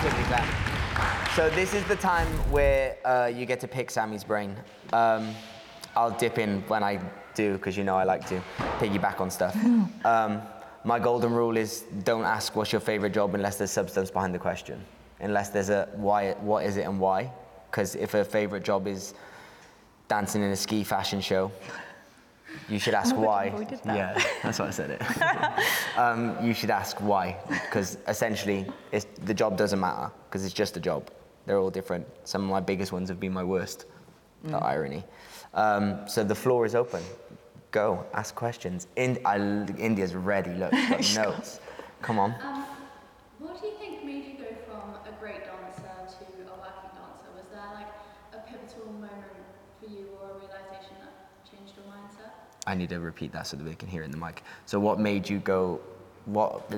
Tippity clap. So this is the time where uh, you get to pick Sammi's brain. Um, I'll dip in when I do because you know I like to piggyback on stuff. Um, my golden rule is don't ask what's your favorite job unless there's substance behind the question, unless there's a why, what is it and why. Because if a favorite job is dancing in a ski fashion show, you should ask Oh why. that. Yeah, that's why I said it. um, you should ask why, because essentially it's, the job doesn't matter because it's just a job. They're all different. Some of my biggest ones have been my worst. The Mm. irony. Um, so the floor is open. Go ask questions. In, I, India's ready. Look, she's got notes. Come on. Um, what do you think made you go from a great dancer to a working dancer? Was there like a pivotal moment for you or a realization that changed your mindset? I need to repeat that so that we can hear it in the mic. So what made you go? What?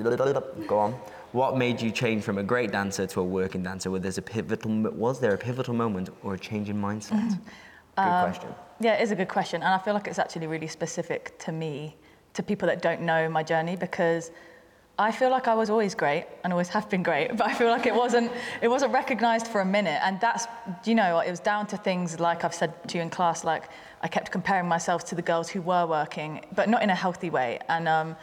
Go on. What made you change from a great dancer to a working dancer? Was there a pivotal? Was there a pivotal moment or a change in mindset? Good Um, question. Yeah, it is a good question. And I feel like it's actually really specific to me, to people that don't know my journey, because I feel like I was always great and always have been great, but I feel like it wasn't, it wasn't recognized for a minute. And that's, you know, it was down to things like I've said to you in class, like I kept comparing myself to the girls who were working, but not in a healthy way. And um,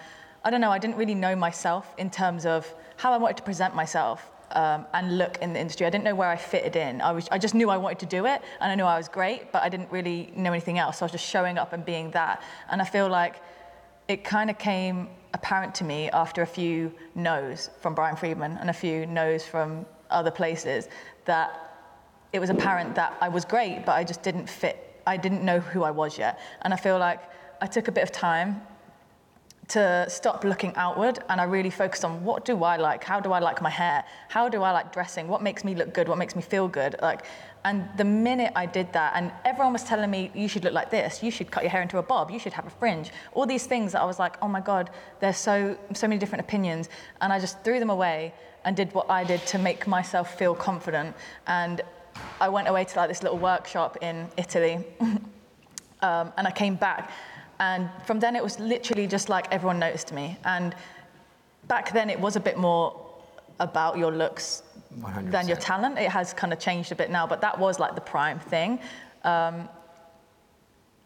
I don't know, I didn't really know myself in terms of how I wanted to present myself um, and look in the industry. I didn't know where I fitted in. I, was, I just knew I wanted to do it and I knew I was great, but I didn't really know anything else. So I was just showing up and being that. And I feel like it kind of came apparent to me after a few no's from Brian Friedman and a few no's from other places that it was apparent that I was great, but I just didn't fit. I didn't know who I was yet. And I feel like I took a bit of time to stop looking outward and I really focused on what do I like? How do I like my hair? How do I like dressing? What makes me look good? What makes me feel good? Like and the minute I did that and everyone was telling me you should look like this, you should cut your hair into a bob, you should have a fringe. All these things that I was like, "Oh my god, there's so so many different opinions." And I just threw them away and did what I did to make myself feel confident and I went away to like this little workshop in Italy um, and I came back. And from then, it was literally just like everyone noticed me. And back then, it was a bit more about your looks than your talent. It has kind of changed a bit now, but that was like the prime thing. Um,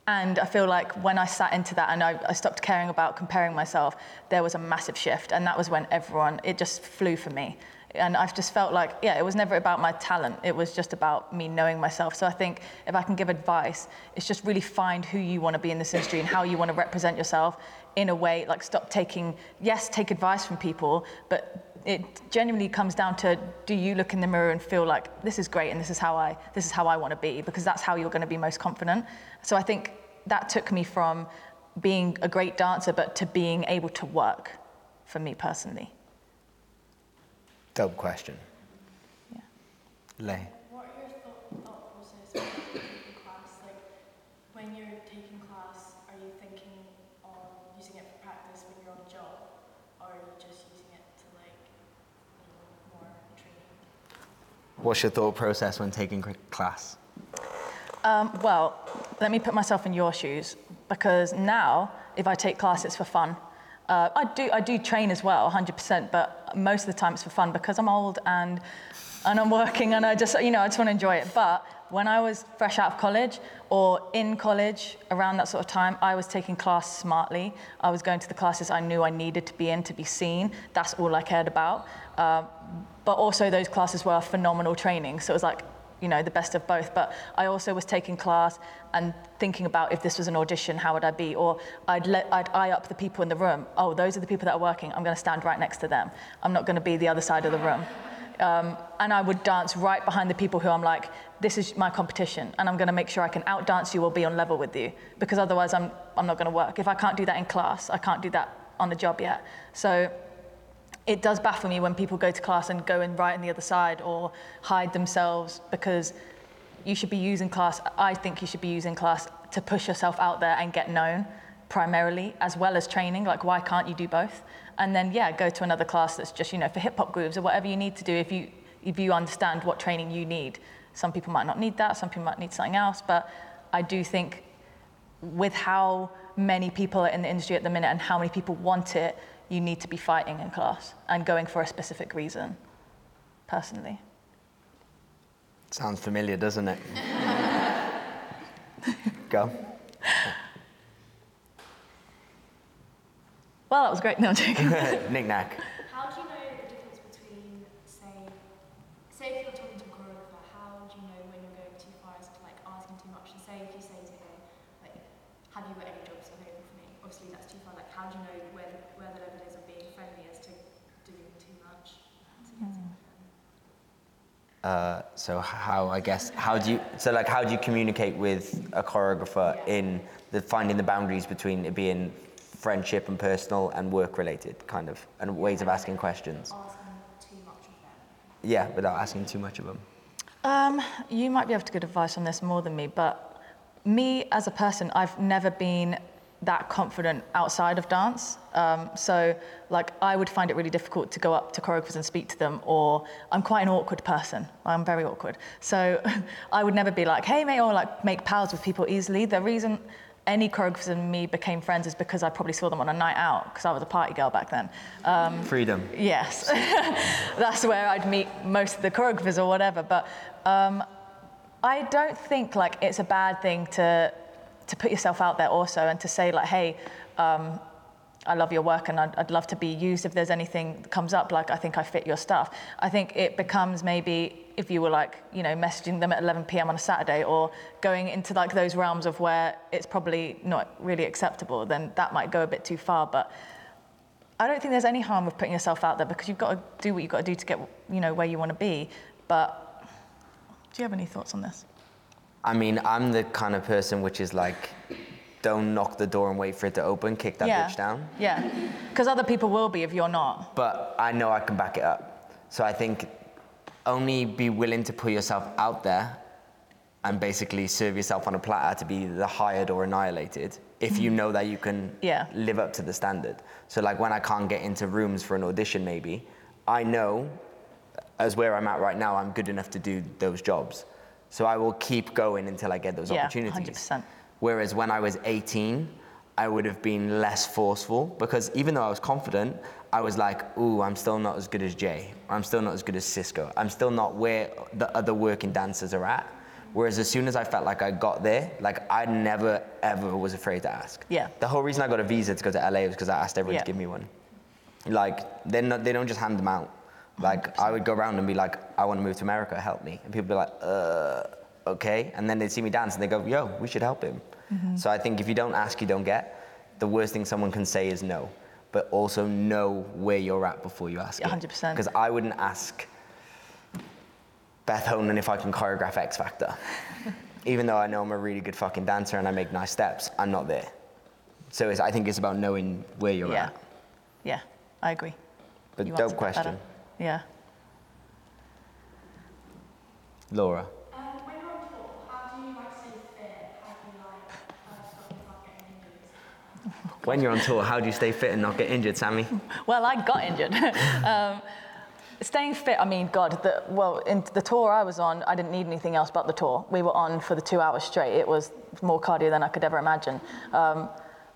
and I feel like when I sat into that and I, I stopped caring about comparing myself, there was a massive shift. And that was when everyone, it just flew for me. And I've just felt like, yeah, it was never about my talent. It was just about me knowing myself. So I think if I can give advice, it's just really find who you want to be in this industry and how you want to represent yourself in a way, like stop taking, yes, take advice from people, but it genuinely comes down to do you look in the mirror and feel like this is great and this is how I this is how I want to be because that's how you're going to be most confident. So I think that took me from being a great dancer but to being able to work for me personally. Dope question. Yeah. Lay. What are your thought, thought process when you're taking class? Like, when you're taking class, are you thinking on using it for practice when you're on a job, or are you just using it to like, you know, more training? What's your thought process when taking class? Um, well, let me put myself in your shoes because now, if I take class, it's for fun. Uh, I do I do train as well, 100%, but most of the time it's for fun because I'm old and and I'm working and I just you know I just want to enjoy it. But when I was fresh out of college or in college around that sort of time, I was taking class smartly. I was going to the classes I knew I needed to be in to be seen. That's all I cared about. Uh, but also those classes were phenomenal training. So it was like you know, the best of both. But I also was taking class and thinking about if this was an audition, how would I be? Or I'd let I'd eye up the people in the room. Oh, those are the people that are working. I'm going to stand right next to them. I'm not going to be the other side of the room. Um, and I would dance right behind the people who I'm like, this is my competition, and I'm going to make sure I can outdance you or be on level with you, because otherwise I'm I'm not going to work. If I can't do that in class, I can't do that on the job yet. So it does baffle me when people go to class and go and write on the other side or hide themselves because you should be using class. I think you should be using class to push yourself out there and get known primarily as well as training. Like, why can't you do both? And then, yeah, go to another class that's just, you know, for hip hop grooves or whatever you need to do if you, if you understand what training you need. Some people might not need that, some people might need something else, but I do think with how many people are in the industry at the minute and how many people want it, you need to be fighting in class and going for a specific reason. personally. Sounds familiar, doesn't it? Go. Well, that was great. No, I'm joking. Knick knack. How do you know the difference between, say, say if you're talking to a choreographer, how do you know when you're going too far as to like asking too much? And say if you say to him, like, have you got any jobs available for me? Obviously that's too far. Like, how do you know where the, where the level is of being friendly as to doing too much? To get to Uh, so how I guess how do you so like how do you communicate with a choreographer in the finding the boundaries between it being friendship and personal and work related kind of and ways of asking questions? Asking too much of them? yeah without asking too much of them Um, you might be able to give advice on this more than me, but me as a person, I've never been that confident outside of dance. Um, so, like, I would find it really difficult to go up to choreographers and speak to them, or I'm quite an awkward person. I'm very awkward. So, I would never be like, hey, mate, or like make pals with people easily. The reason any choreographers and me became friends is because I probably saw them on a night out, because I was a party girl back then. Um, freedom Yes, that's where I'd meet most of the choreographers or whatever. But um, I don't think like it's a bad thing to to put yourself out there also and to say like, hey, um, I love your work and I'd, I'd love to be used if there's anything that comes up. Like I think I fit your stuff. I think it becomes maybe if you were like you know messaging them at 11 p.m. on a Saturday or going into like those realms of where it's probably not really acceptable, then that might go a bit too far. But I don't think there's any harm with putting yourself out there because you've got to do what you've got to do to get, you know, where you want to be. But do you have any thoughts on this? I mean I'm the kind of person which is like don't knock the door and wait for it to open kick that yeah. bitch down Yeah. Because other people will be if you're not. but I know I can back it up. So I think only be willing to put yourself out there and basically serve yourself on a platter to be the hired or annihilated if you mm-hmm. know that you can Yeah. live up to the standard. So like when I can't get into rooms for an audition maybe, I know as where I'm at right now, I'm good enough to do those jobs. So I will keep going until I get those Yeah, opportunities. 100%. Whereas when I was 18, I would have been less forceful because even though I was confident, I was like, ooh, I'm still not as good as Jay. I'm still not as good as Cisco. I'm still not where the other working dancers are at. Whereas as soon as I felt like I got there, like I never ever was afraid to ask. Yeah. The whole reason I got a visa to go to LA was because I asked everyone Yeah. to give me one. Like they're not, they don't just hand them out. Like I would go around and be like, I want to move to America, help me. And people be like, uh, okay. And then they'd see me dance and they go, yo, we should help him. Mm-hmm. So I think if you don't ask, you don't get. The worst thing someone can say is no, but also know where you're at before you ask. 100%. Because I wouldn't ask Beth Honan if I can choreograph X Factor. Even though I know I'm a really good fucking dancer and I make nice steps, I'm not there. So it's, I think it's about knowing where you're yeah. at. Yeah, I agree. But You dope question. better. Question. Yeah. Laura. Um, when you're on tour, how do you like stay fit? How do you like uh, stop yourself getting injured? When you're on tour, how do you stay fit and not get injured, Sammi? Well, I got injured. um, staying fit, I mean, God, the, well, in the tour I was on, I didn't need anything else but the tour. We were on for the two hours straight. It was more cardio than I could ever imagine. Um,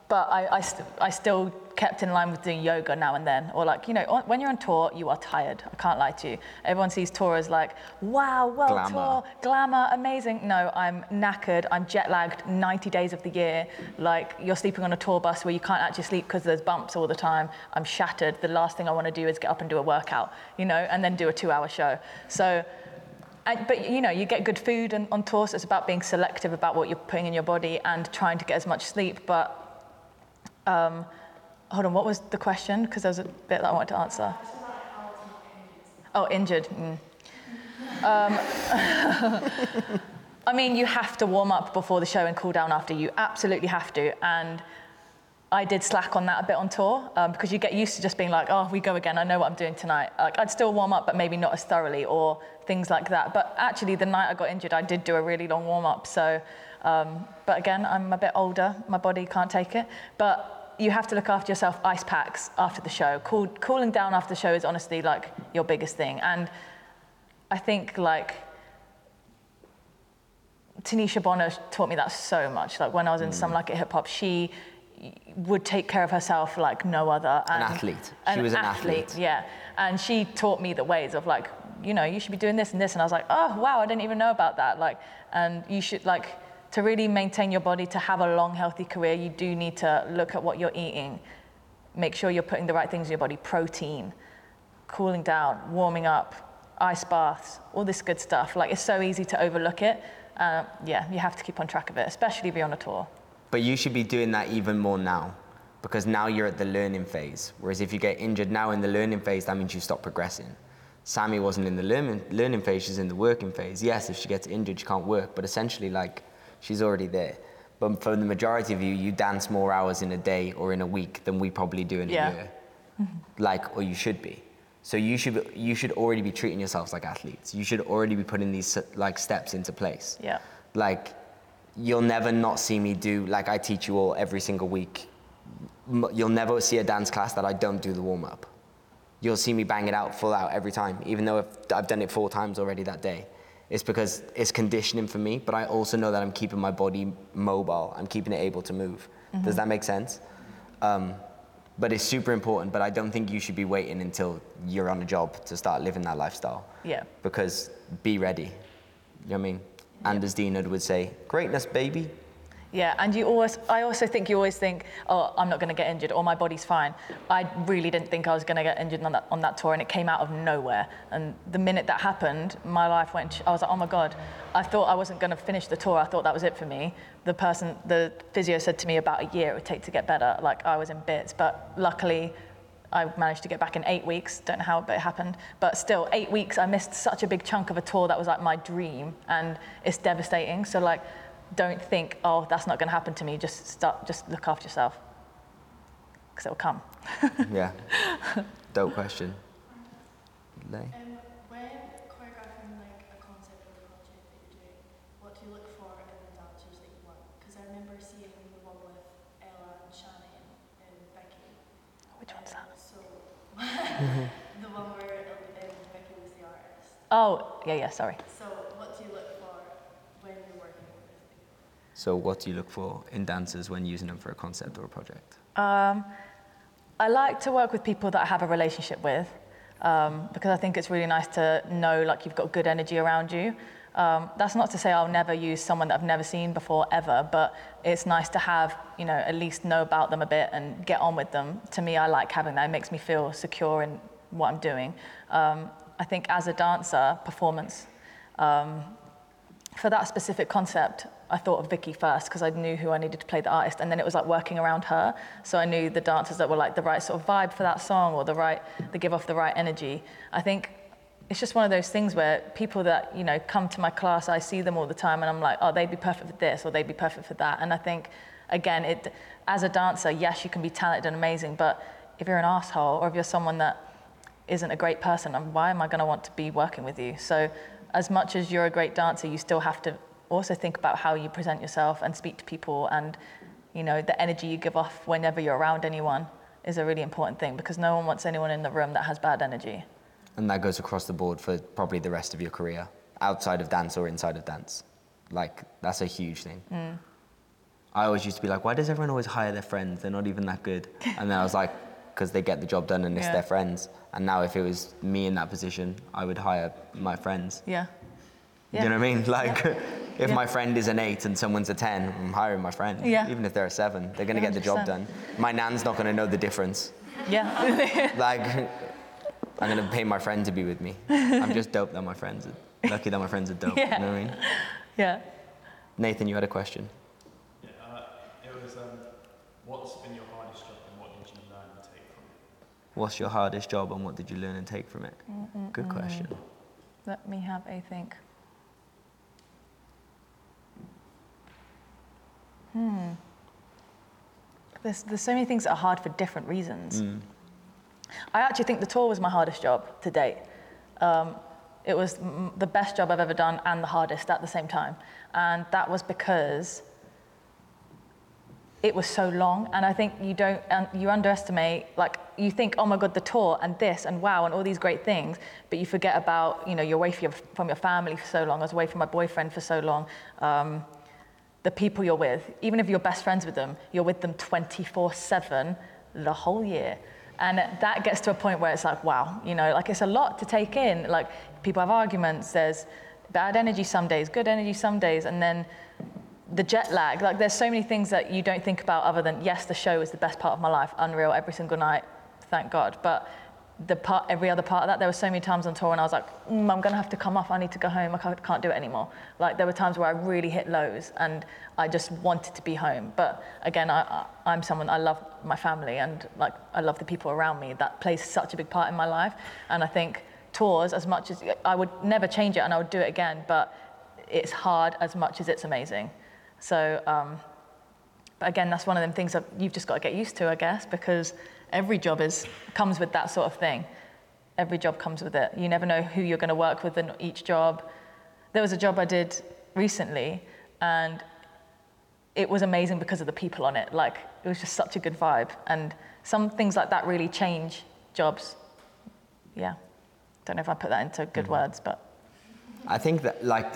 but I, I, st- I still kept in line with doing yoga now and then. Or like, you know, on- when you're on tour, you are tired. I can't lie to you. Everyone sees tour as like, wow, world Glamour. tour, glamour, amazing. No, I'm knackered. I'm jet lagged 90 days of the year. Like you're sleeping on a tour bus where you can't actually sleep because there's bumps all the time. I'm shattered. The last thing I want to do is get up and do a workout, you know, and then do a two-hour show. So. And, but you know, you get good food and, on tour, so it's about being selective about what you're putting in your body and trying to get as much sleep. But um, hold on, what was the question? Because there was a bit that I wanted to answer. Oh, injured. Mm. Um, I mean, you have to warm up before the show and cool down after. You absolutely have to. And I did slack on that a bit on tour um, because you get used to just being like, oh, we go again. I know what I'm doing tonight. Like, I'd still warm up, but maybe not as thoroughly or things like that. But actually, the night I got injured, I did do a really long warm up. So, um, but again, I'm a bit older. My body can't take it. But you have to look after yourself. Ice packs after the show. Cool, cooling down after the show is honestly like your biggest thing. And I think like Tanisha Bonner taught me that so much. Like when I was in some mm. like it hip hop, she would take care of herself like no other. An athlete. She was an athlete. Yeah, and she taught me the ways of like you know, you should be doing this and this. And I was like, oh, wow, I didn't even know about that. Like, and you should, like, to really maintain your body, to have a long, healthy career, you do need to look at what you're eating. Make sure you're putting the right things in your body protein, cooling down, warming up, ice baths, all this good stuff. Like, it's so easy to overlook it. Uh, yeah, you have to keep on track of it, especially if you're on a tour. But you should be doing that even more now because now you're at the learning phase. Whereas if you get injured now in the learning phase, that means you stop progressing. Sammi wasn't in the learning, learning phase, she's in the working phase. Yes, if she gets injured, she can't work, but essentially, like, she's already there. But for the majority of you, you dance more hours in a day or in a week than we probably do in Yeah. a year. Mm-hmm. Like, or you should be. So you should, you should already be treating yourselves like athletes. You should already be putting these like steps into place Yeah. like you'll never not see me do like i teach you all every single week you'll never see a dance class that i don't do the warm up you'll see me bang it out full out every time even though I've done it four times already that day it's because it's conditioning for me but i also know that i'm keeping my body mobile i'm keeping it able to move does that make sense um, but it's super important but i don't think you should be waiting until you're on a job to start living that lifestyle Yeah. because be ready. You know what I mean? And as Dean would say, greatness, baby. Yeah, and you always, I also think you always think, oh, I'm not going to get injured or my body's fine. I really didn't think I was going to get injured on that, on that tour and it came out of nowhere. And the minute that happened, my life went, I was like, oh my God, I thought I wasn't going to finish the tour. I thought that was it for me. The person, the physio said to me about a year it would take to get better. Like I was in bits, but luckily I managed to get back in eight weeks. Don't know how, but it happened. But still, eight weeks, I missed such a big chunk of a tour that was like my dream, and it's devastating. So like, don't think, oh, that's not going to happen to me. Just start, just look after yourself, because it will come. Yeah. Dope question. Lay. Um, when choreographing like a concept or a project that you're doing, what do you look for in the dancers that you want? Because I remember seeing the one with Ella and Shannon and Becky. Which one's Um, that? So the one where um, Becky was the artist. Oh, yeah, yeah. Sorry. So what do you look for when you're working with people? So, what do you look for in dancers when using them for a concept or a project? Um, I like to work with people that I have a relationship with um, because I think it's really nice to know like you've got good energy around you. Um, that's not to say I'll never use someone that I've never seen before ever, but it's nice to have you know at least know about them a bit and get on with them. To me, I like having that. It makes me feel secure in what I'm doing. Um, I think as a dancer, performance. Um, for that specific concept, I thought of Vicky first because I knew who I needed to play the artist, and then it was like working around her. So I knew the dancers that were like the right sort of vibe for that song or the right, they give off the right energy. I think it's just one of those things where people that you know come to my class, I see them all the time, and I'm like, oh, they'd be perfect for this or they'd be perfect for that. And I think, again, it as a dancer, yes, you can be talented and amazing, but if you're an asshole or if you're someone that isn't a great person, why am I going to want to be working with you? So, as much as you're a great dancer, you still have to also think about how you present yourself and speak to people, and you know the energy you give off whenever you're around anyone is a really important thing because no one wants anyone in the room that has bad energy. And that goes across the board for probably the rest of your career, outside of dance or inside of dance. Like, that's a huge thing. Mm. I always used to be like, why does everyone always hire their friends? They're not even that good. And then I was like, because they get the job done and it's Yeah. their friends. And now, if it was me in that position, I would hire my friends. Yeah. Do you know what I mean? Like, if Yeah. my friend is an eight and someone's a 10, I'm hiring my friend. Yeah. Even if they're a seven, they're going to get the job done. My nan's not going to know the difference. Yeah. Like, I'm going to pay my friend to be with me. I'm just dope that my friends are, lucky that my friends are dope. Yeah. You know what I mean? yeah. Nathan, you had a question. Yeah, uh, it was um, what's been your hardest job and what did you learn and take from it? What's your hardest job and what did you learn and take from it? Good question. Let me have a think. Hmm. There's, there's so many things that are hard for different reasons. I actually think the tour was my hardest job to date. Um, it was m- the best job I've ever done and the hardest at the same time. And that was because it was so long and i think you don't um, you underestimate like you think oh my god the tour and this and wow and all these great things but you forget about you know you're away from your, from your family for so long i was away from my boyfriend for so long um, the people you're with even if you're best friends with them you're with them 24 7 the whole year And that gets to a point where it's like, wow, you know, like it's a lot to take in. Like people have arguments, there's bad energy some days, good energy some days, and then the jet lag. Like there's so many things that you don't think about other than, yes, the show is the best part of my life, unreal every single night, thank God. But the part, every other part of that, there were so many times on tour when I was like, mm, I'm gonna have to come off, I need to go home, I can't, can't do it anymore. Like there were times where I really hit lows and I just wanted to be home. But again, I, I, I'm someone, I love my family and like I love the people around me. That plays such a big part in my life. And I think tours, as much as I would never change it and I would do it again, but it's hard as much as it's amazing. So, um, but again, that's one of them things that you've just got to get used to, I guess, because every job is comes with that sort of thing. Every job comes with it. You never know who you're going to work with in each job. There was a job I did recently, and it was amazing because of the people on it. Like it was just such a good vibe, and some things like that really change jobs. Yeah, don't know if I put that into good words, but I think that like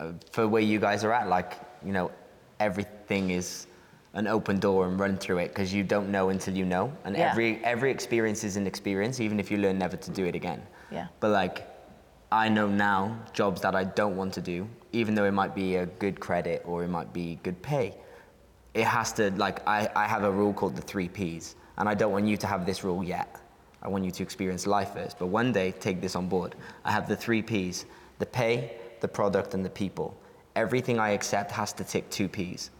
uh, for where you guys are at, like you know, everything is an open door and run through it because you don't know until you know, and Yeah. every every experience is an experience, even if you learn never to do it again. yeah. But like, I know now jobs that I don't want to do, even though it might be a good credit or it might be good pay. It has to like I, I have a rule called the three P's, and I don't want you to have this rule yet. I want you to experience life first. But one day, take this on board. I have the three P's: the pay, the product, and the people. Everything I accept has to tick two P's.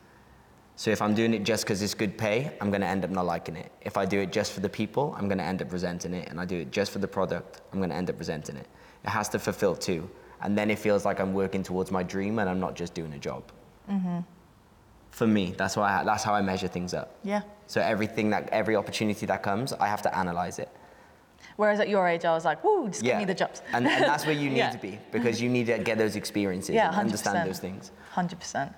So if I'm doing it just because it's good pay, I'm going to end up not liking it. If I do it just for the people, I'm going to end up resenting it. And I do it just for the product, I'm going to end up resenting it. It has to fulfill two. And then it feels like I'm working towards my dream and I'm not just doing a job. Mm-hmm. For me, that's, why I, that's how I measure things up. Yeah. So everything that, every opportunity that comes, I have to analyze it. Whereas at your age, I was like, woo, just give me the jobs. and, and that's where you need Yeah. to be because you need to get those experiences Yeah, and understand those things. 100%.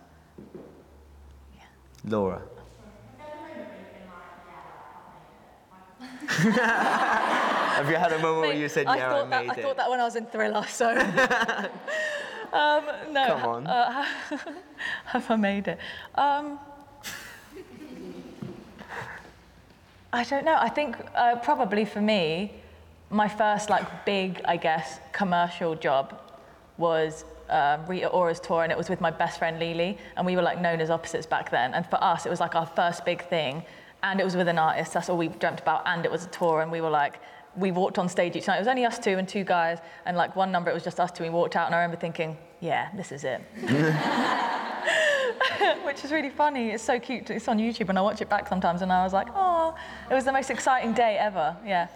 Laura. Have you had a moment where you said, I yeah, thought I that, made I thought that when I was in Thriller, so. um, no. Come on. Uh, have I made it? Um, I don't know. I think uh, probably for me, my first like big, I guess, commercial job was uh, Rita Ora's tour, and it was with my best friend Lily, and we were like known as opposites back then. And for us, it was like our first big thing, and it was with an artist. That's all we dreamt about, and it was a tour, and we were like. We walked on stage each night. It was only us two and two guys, and like one number, it was just us two. We walked out, and I remember thinking, "Yeah, this is it." which is really funny. It's so cute. It's on YouTube, and I watch it back sometimes, and I was like, oh, it was the most exciting day ever. Yeah.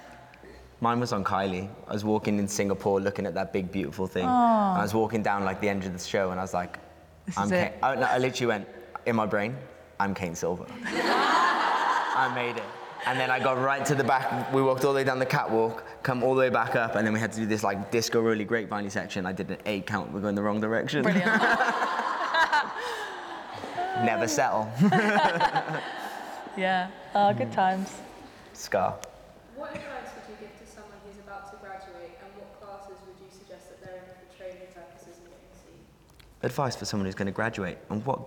Mine was on Kylie. I was walking in Singapore looking at that big, beautiful thing. And I was walking down like the end of the show, and I was like, This I'm Kane. I, no, I literally went, in my brain, I'm Kane Silver. I made it. And then I got right to the back. We walked all the way down the catwalk, come all the way back up, and then we had to do this like disco really grapevine section. I did an eight count. We're going the wrong direction. Brilliant. Never settle. yeah. Oh, good times. Scar. Uh, What advice would you give to someone who's about to graduate and what classes would you suggest that they're in for training purposes and getting seen? Advice for someone who's going to graduate, and what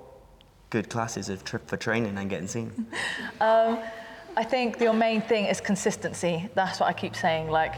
good classes for training and getting seen. Um, I think your main thing is consistency. That's what I keep saying. Like,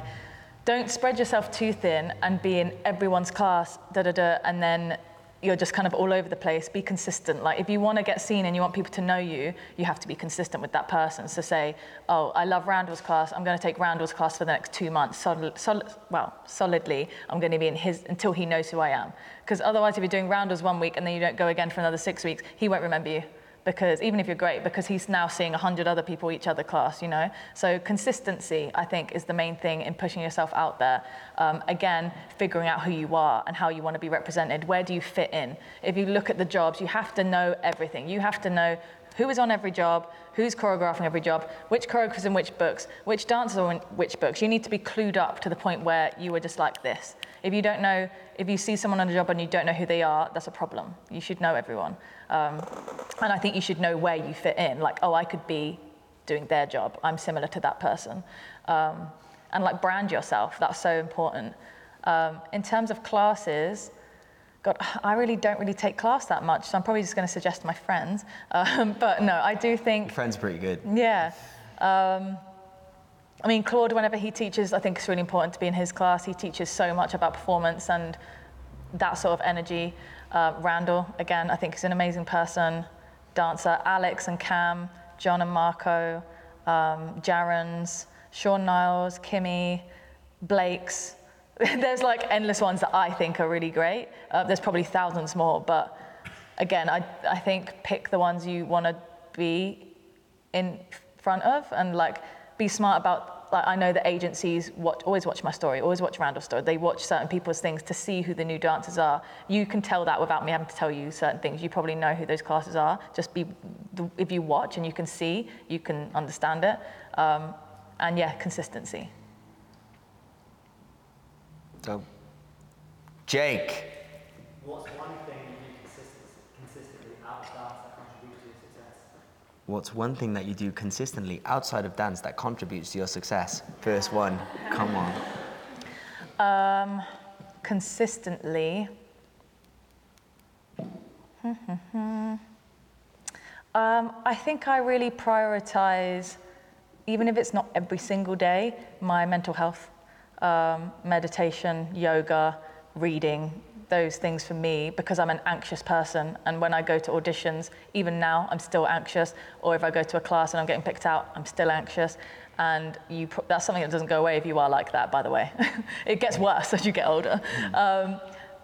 don't spread yourself too thin and be in everyone's class, da da da, and then you're just kind of all over the place. Be consistent. Like, if you want to get seen and you want people to know you, you have to be consistent with that person. So say, oh, I love Randall's class. I'm going to take Randall's class for the next two months. Well, solidly, I'm going to be in his until he knows who I am. Because otherwise, if you're doing Randall's one week and then you don't go again for another six weeks, he won't remember you because even if you're great, because he's now seeing 100 other people each other class, you know? So consistency, I think, is the main thing in pushing yourself out there. Um, again, figuring out who you are and how you want to be represented. Where do you fit in? If you look at the jobs, you have to know everything. You have to know who is on every job, who's choreographing every job, which choreographers in which books, which dancers are in which books. You need to be clued up to the point where you are just like this. If you don't know, if you see someone on a job and you don't know who they are, that's a problem. You should know everyone. Um, and I think you should know where you fit in. Like, oh, I could be doing their job. I'm similar to that person. Um, and like brand yourself. That's so important. Um, in terms of classes, God, I really don't really take class that much, so I'm probably just going to suggest my friends. Um, but no, I do think Friend's pretty good. yeah. Um, I mean, Claude, whenever he teaches, I think it's really important to be in his class. He teaches so much about performance and that sort of energy. Uh, Randall, again, I think he's an amazing person, dancer. Alex and Cam, John and Marco, um, Jaren's, Sean Niles, Kimmy, Blake's. There's like endless ones that I think are really great. Uh, there's probably thousands more, but again, I, I think pick the ones you want to be in front of and like be smart about like I know that agencies watch, always watch my story, always watch Randall's story. They watch certain people's things to see who the new dancers are. You can tell that without me having to tell you certain things. You probably know who those classes are. Just be if you watch and you can see, you can understand it. Um, and yeah, consistency. So, Jake. What's one thing you do consist- consistently out of dance that contributes to your success? What's one thing that you do consistently outside of dance that contributes to your success? First one, come on. Um, consistently. um, I think I really prioritize, even if it's not every single day, my mental health, um, meditation, yoga, reading, those things for me because I'm an anxious person. And when I go to auditions, even now, I'm still anxious. Or if I go to a class and I'm getting picked out, I'm still anxious. And you, pro- that's something that doesn't go away if you are like that, by the way. it gets worse as you get older. Um,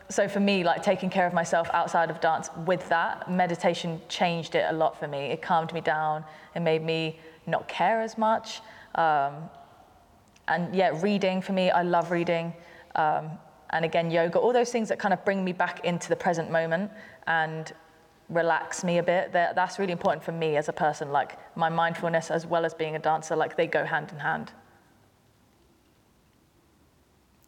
so for me, like taking care of myself outside of dance with that, meditation changed it a lot for me. It calmed me down. It made me not care as much. Um, and yeah, reading for me, I love reading. Um, and again, yoga, all those things that kind of bring me back into the present moment and relax me a bit. That, that's really important for me as a person. Like my mindfulness as well as being a dancer, like they go hand in hand.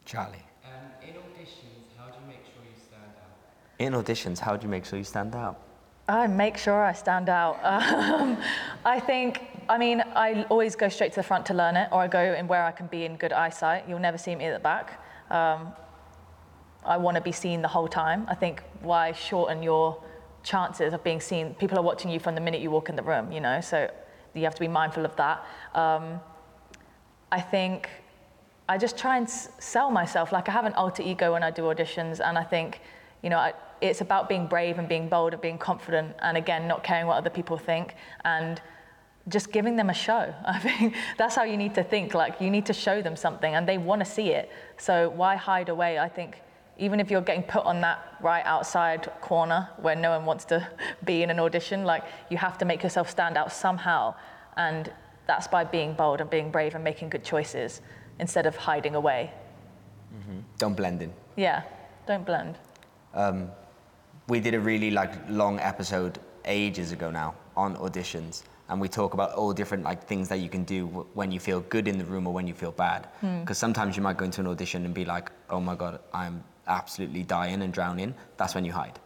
Charlie. Um, in auditions, how do you make sure you stand out? In auditions, how do you make sure you stand out? I make sure I stand out. Um, I think, I mean, I always go straight to the front to learn it, or I go in where I can be in good eyesight. You'll never see me at the back. Um, I want to be seen the whole time. I think why shorten your chances of being seen? People are watching you from the minute you walk in the room, you know, so you have to be mindful of that. Um, I think I just try and s- sell myself. Like I have an alter ego when I do auditions, and I think, you know, I, it's about being brave and being bold and being confident, and again, not caring what other people think, and just giving them a show. I think that's how you need to think. Like you need to show them something, and they want to see it. So why hide away? I think even if you're getting put on that right outside corner where no one wants to be in an audition, like you have to make yourself stand out somehow, and that's by being bold and being brave and making good choices instead of hiding away. Don't blend in. Yeah, don't blend. Um, we did a really like long episode ages ago now on auditions and we talk about all different like things that you can do w- when you feel good in the room or when you feel bad because sometimes you might go into an audition and be like oh my god i'm absolutely dying and drowning that's when you hide.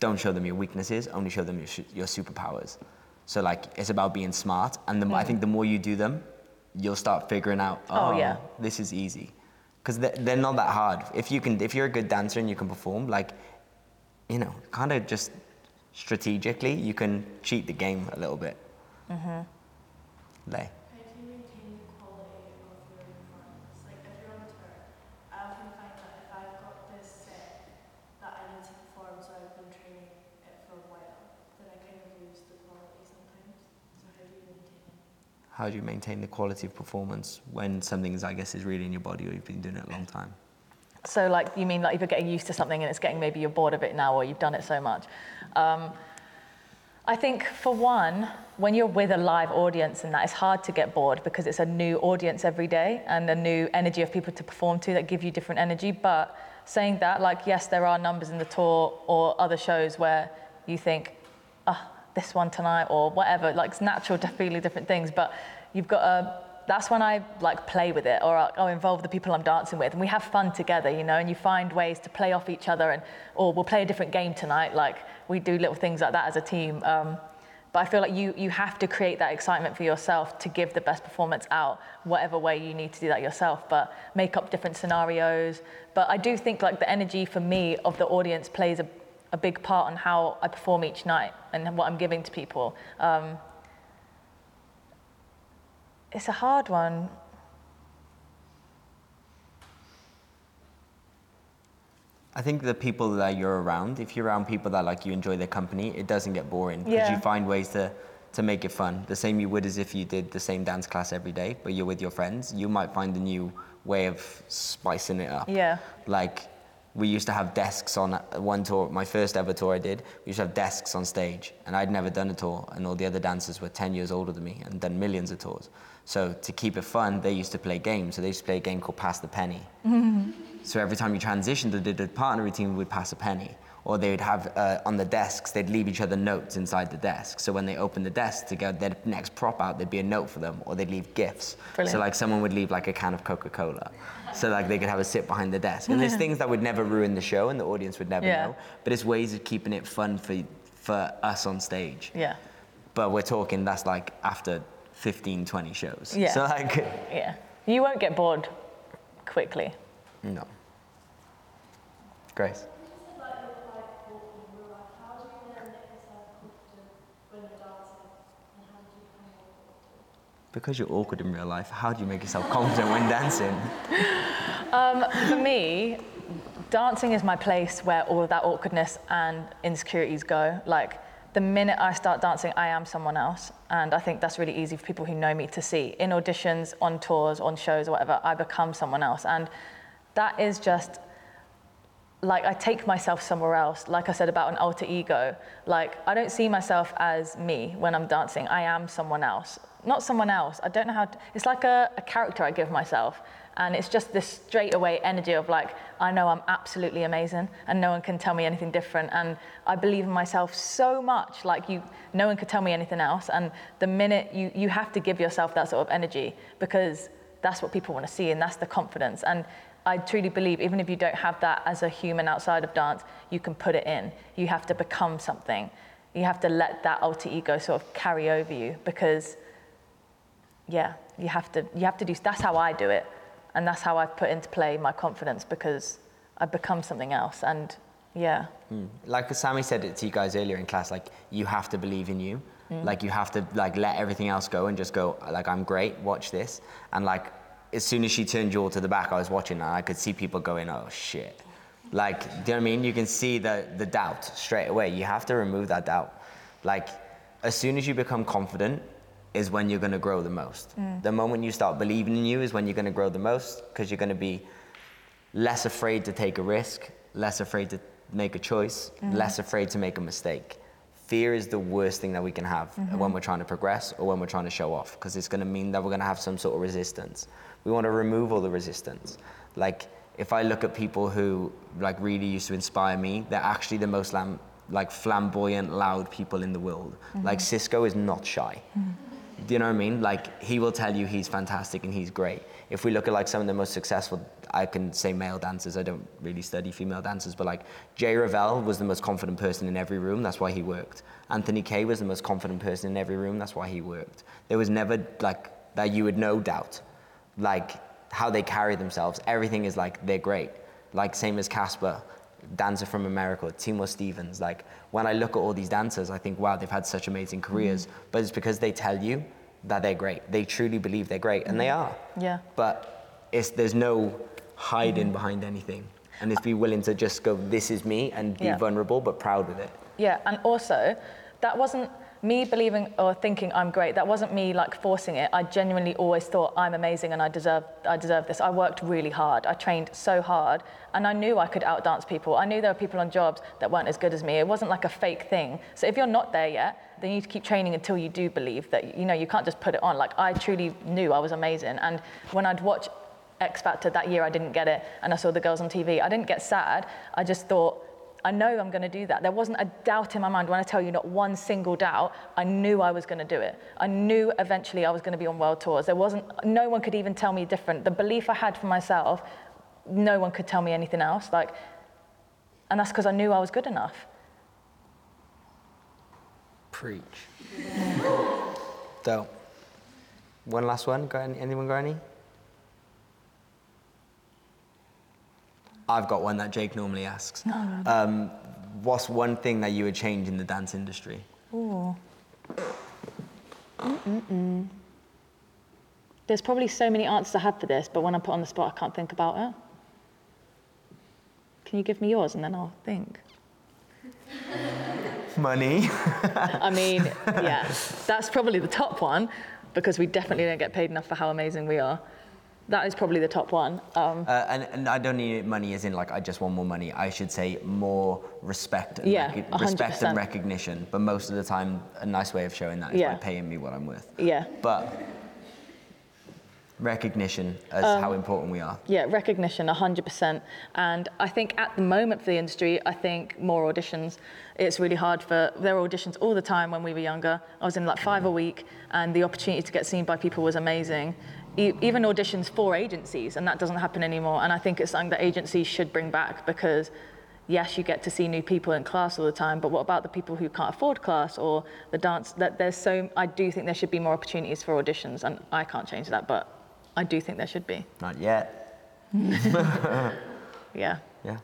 Don't show them your weaknesses only show them your, sh- your superpowers. So like it's about being smart and the, m- i mm. think the more you do them you'll start figuring out Oh, oh, yeah. this is easy. Because they're, they're not that hard. If you can if you're a good dancer and you can perform like you know kind of just strategically you can cheat the game a little bit. Mm-hmm. Lay. How do you maintain the quality of your performance? Like if you're on tour, I often find that if I've got this set that I need to perform, so I've been training it for a while, then I kind of lose the quality sometimes. So how do you maintain it? How do you maintain the quality of performance when something is i guess is really in your body or you've been doing it a long time So, like, you mean like if you're getting used to something and it's getting maybe you're bored of it now or you've done it so much? Um, I think for one, when you're with a live audience and that, it's hard to get bored because it's a new audience every day and a new energy of people to perform to that give you different energy. But saying that, like, yes, there are numbers in the tour or other shows where you think, ah, this one tonight or whatever. Like, it's natural to feel different things, but you've got to that's when I like play with it or I'll involve the people I'm dancing with and we have fun together, you know, and you find ways to play off each other and or we'll play a different game tonight. Like we do little things like that as a team. Um, but I feel like you you have to create that excitement for yourself to give the best performance out, whatever way you need to do that yourself. But make up different scenarios. But I do think like the energy for me of the audience plays a, a big part on how I perform each night and what I'm giving to people. Um, it's a hard one. I think the people that you're around, if you're around people that like you enjoy their company, it doesn't get boring because yeah. you find ways to to make it fun. The same you would as if you did the same dance class every day, but you're with your friends, you might find a new way of spicing it up. Yeah. Like we used to have desks on one tour. My first ever tour I did, we used to have desks on stage, and I'd never done a tour, and all the other dancers were 10 years older than me and done millions of tours. So to keep it fun, they used to play games. So they used to play a game called Pass the Penny. So every time you transitioned, the, the partner routine we would pass a penny. Or they would have uh, on the desks, they'd leave each other notes inside the desk. So when they opened the desk to get their next prop out, there'd be a note for them, or they'd leave gifts. Brilliant. So like someone would leave like a can of Coca-Cola, so like they could have a sip behind the desk. And there's things that would never ruin the show, and the audience would never Yeah. know. But it's ways of keeping it fun for for us on stage. Yeah. But we're talking that's like after 15, 20 shows. Yeah. So like, Yeah. You won't get bored quickly. no. Grace. Because you're awkward in real life, how do you make yourself confident when dancing? Um, for me, dancing is my place where all of that awkwardness and insecurities go. Like the minute I start dancing, I am someone else, and I think that's really easy for people who know me to see. In auditions, on tours, on shows, or whatever, I become someone else, and that is just like I take myself somewhere else. Like I said about an alter ego, like I don't see myself as me when I'm dancing. I am someone else, not someone else. I don't know how. To, it's like a, a character I give myself, and it's just this straightaway energy of like I know I'm absolutely amazing, and no one can tell me anything different. And I believe in myself so much. Like you, no one could tell me anything else. And the minute you you have to give yourself that sort of energy because that's what people want to see, and that's the confidence. And I truly believe even if you don't have that as a human outside of dance, you can put it in. You have to become something. You have to let that alter ego sort of carry over you because yeah, you have to you have to do that's how I do it. And that's how I've put into play my confidence because I've become something else and yeah. Hmm. like Sammi said it to you guys earlier in class, like you have to believe in you. Hmm. Like you have to like let everything else go and just go like I'm great, watch this. And like as soon as she turned Jewel to the back, I was watching and I could see people going, oh shit. Like, do you know what I mean? You can see the, the doubt straight away. You have to remove that doubt. Like, as soon as you become confident is when you're gonna grow the most. Mm. The moment you start believing in you is when you're gonna grow the most because you're gonna be less afraid to take a risk, less afraid to make a choice, mm. less afraid to make a mistake. Fear is the worst thing that we can have mm-hmm. when we're trying to progress or when we're trying to show off because it's going to mean that we're going to have some sort of resistance. We want to remove all the resistance. Like if I look at people who like really used to inspire me, they're actually the most lam- like flamboyant, loud people in the world. Mm-hmm. Like Cisco is not shy. Mm-hmm. Do you know what I mean? Like he will tell you he's fantastic and he's great. If we look at like some of the most successful, I can say male dancers. I don't really study female dancers, but like Jay Ravel was the most confident person in every room. That's why he worked. Anthony Kay was the most confident person in every room. That's why he worked. There was never like that you would know doubt, like how they carry themselves. Everything is like they're great. Like same as Casper, dancer from America, Timo Stevens. Like when I look at all these dancers, I think, wow, they've had such amazing careers. Mm. But it's because they tell you that they're great. They truly believe they're great, and they mm. are. Yeah. But it's there's no hiding mm-hmm. behind anything, and it's be willing to just go, this is me, and be Yeah. vulnerable but proud with it. Yeah, and also, that wasn't me believing or thinking I'm great. That wasn't me like forcing it. I genuinely always thought I'm amazing and I deserve I deserve this. I worked really hard. I trained so hard, and I knew I could outdance people. I knew there were people on jobs that weren't as good as me. It wasn't like a fake thing. So if you're not there yet, then you need to keep training until you do believe that you know you can't just put it on. Like I truly knew I was amazing, and when I'd watch X Factor that year, I didn't get it, and I saw the girls on TV. I didn't get sad. I just thought. I know I'm going to do that. There wasn't a doubt in my mind. When I tell you not one single doubt, I knew I was going to do it. I knew eventually I was going to be on world tours. There wasn't, no one could even tell me different. The belief I had for myself, no one could tell me anything else. Like, and that's because I knew I was good enough. Preach. so, one last one. Got any, anyone got any? I've got one that Jake normally asks. Um, what's one thing that you would change in the dance industry? Ooh. There's probably so many answers I had for this, but when I'm put on the spot, I can't think about it. Can you give me yours and then I'll think? Money. I mean, yeah, that's probably the top one because we definitely don't get paid enough for how amazing we are. That is probably the top one. Um, Uh, and, and I don't need money as in like I just want more money. I should say more respect and Yeah, recog- respect and 100%. recognition. But most of the time, a nice way of showing that is Yeah. by paying me what I'm worth. yeah, But recognition as Um, how important we are. yeah, recognition, 100%. And I think at the moment for the industry, I think more auditions. It's really hard for, there were auditions all the time when we were younger. I was in like five a week, and the opportunity to get seen by people was amazing. E- even auditions for agencies, and that doesn't happen anymore. And I think it's something that agencies should bring back because yes, you get to see new people in class all the time, but what about the people who can't afford class or the dance? That there's so I do think there should be more opportunities for auditions, and I can't change that, but I do think there should be. Not yet. Yeah. Yeah,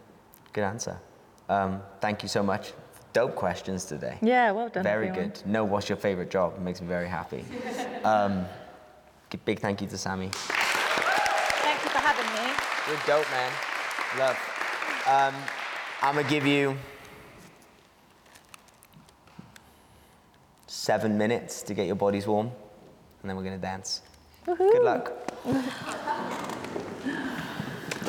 good answer. Um, thank you so much. Dope questions today. Yeah, well done. Very everyone. good. No, what's your favorite job makes me very happy. Um, big thank you to Sammi. Thank you for having me. You're dope, man. Love. Um, I'm gonna give you seven minutes to get your bodies warm, and then we're gonna dance. Good luck.